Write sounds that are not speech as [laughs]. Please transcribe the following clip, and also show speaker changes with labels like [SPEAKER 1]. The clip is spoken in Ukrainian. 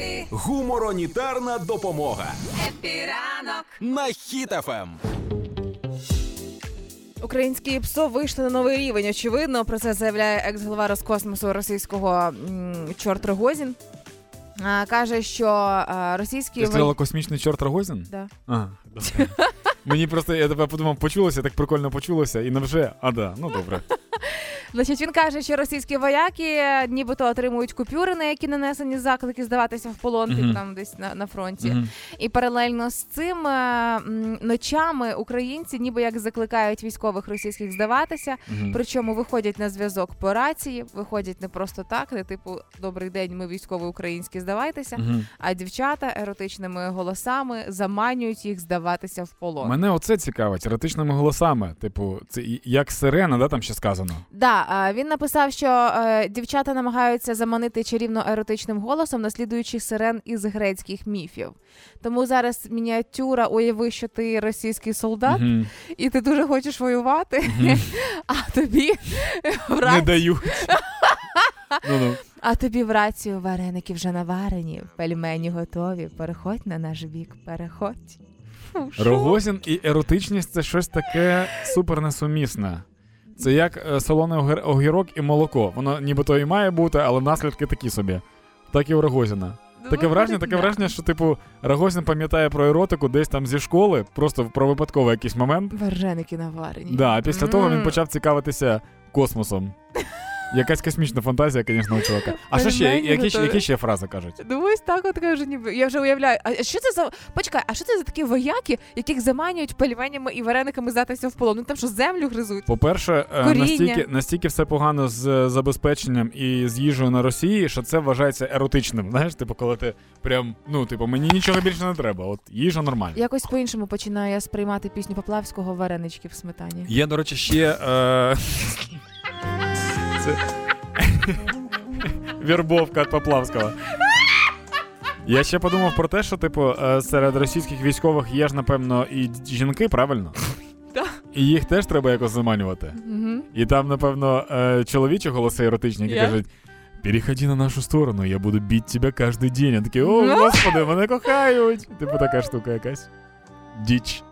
[SPEAKER 1] Епі,
[SPEAKER 2] Гуморонітарна допомога
[SPEAKER 1] епіранок.
[SPEAKER 2] на Ем. Хіт-ФМ.
[SPEAKER 3] Українські ПСО вийшли на новий рівень. Очевидно, про це заявляє екс-голова Роскосмосу російського чорт Рогозін. А, каже, що а, російські
[SPEAKER 4] Ти сказала космічний чорт Рогозін?
[SPEAKER 3] Да.
[SPEAKER 4] А, добре. Мені просто я тебе подумав, почулося, так прикольно почулося, і невже? А да, ну добре.
[SPEAKER 3] Значить, він каже, що російські вояки е, нібито отримують купюри, на які нанесені заклики здаватися в полон, типу там десь на, на фронті. І паралельно з цим е, ночами українці ніби як закликають військових російських здаватися. Причому виходять на зв'язок по рації, виходять не просто так, не типу Добрий день, ми військові українські, здавайтеся. А дівчата еротичними голосами заманюють їх здаватися в полон.
[SPEAKER 4] Мене оце цікавить, еротичними голосами. Типу, це як сирена, да, там ще сказано.
[SPEAKER 3] Да, він написав, що е, дівчата намагаються заманити чарівно еротичним голосом, наслідуючи сирен із грецьких міфів. Тому зараз мініатюра уяви, що ти російський солдат,
[SPEAKER 4] Мгм.
[SPEAKER 3] і ти дуже хочеш воювати,
[SPEAKER 4] Мгм. [laughs]
[SPEAKER 3] а тобі в
[SPEAKER 4] Не дають. Ну-ну. [laughs]
[SPEAKER 3] а тобі в рацію вареники вже наварені, пельмені готові. Переходь на наш бік, переходь. Фу.
[SPEAKER 4] Рогозін і еротичність це щось таке супер несумісне. Це як е, солоний огірок і молоко. Воно нібито і має бути, але наслідки такі собі. Так і у Рогозіна.
[SPEAKER 3] Ну,
[SPEAKER 4] Таке враження, таке враження, що типу Рогозін пам'ятає про еротику десь там зі школи, просто про випадковий якийсь момент.
[SPEAKER 3] Вареники наварені.
[SPEAKER 4] Да, а після того він почав цікавитися космосом. Якась космічна фантазія, звісно, у чувака. А що ще? Які, ще- які ще фрази кажуть?
[SPEAKER 3] Ну ось так от каже, ніби я вже уявляю. А що це за почекай, а що це за такі вояки, яких заманюють пельменями і варениками здатися в полон? Ну там що землю гризуть?
[SPEAKER 4] По-перше, е,
[SPEAKER 3] Коріння.
[SPEAKER 4] настільки, настільки все погано з е, забезпеченням і з їжею на Росії, що це вважається еротичним. Знаєш, типу, коли ти прям, ну, типу, мені нічого більше не треба. От їжа нормальна.
[SPEAKER 3] Якось по-іншому починаю я сприймати пісню Поплавського варенички в сметані.
[SPEAKER 4] Є, до речі, ще. Е... Це... [laughs] Вірбовка від Поплавського. Я ще подумав про те, що, типу, е, серед російських військових є ж, напевно, і жінки, правильно? [laughs] І їх теж треба якось заманювати. І там, напевно, е, чоловічі голоси еротичні, які кажуть. Переходи на нашу сторону, я буду бить тебе кожен день. Я такий, о,
[SPEAKER 3] Ну?
[SPEAKER 4] господи, мене кохають. Типу така штука якась. Діч.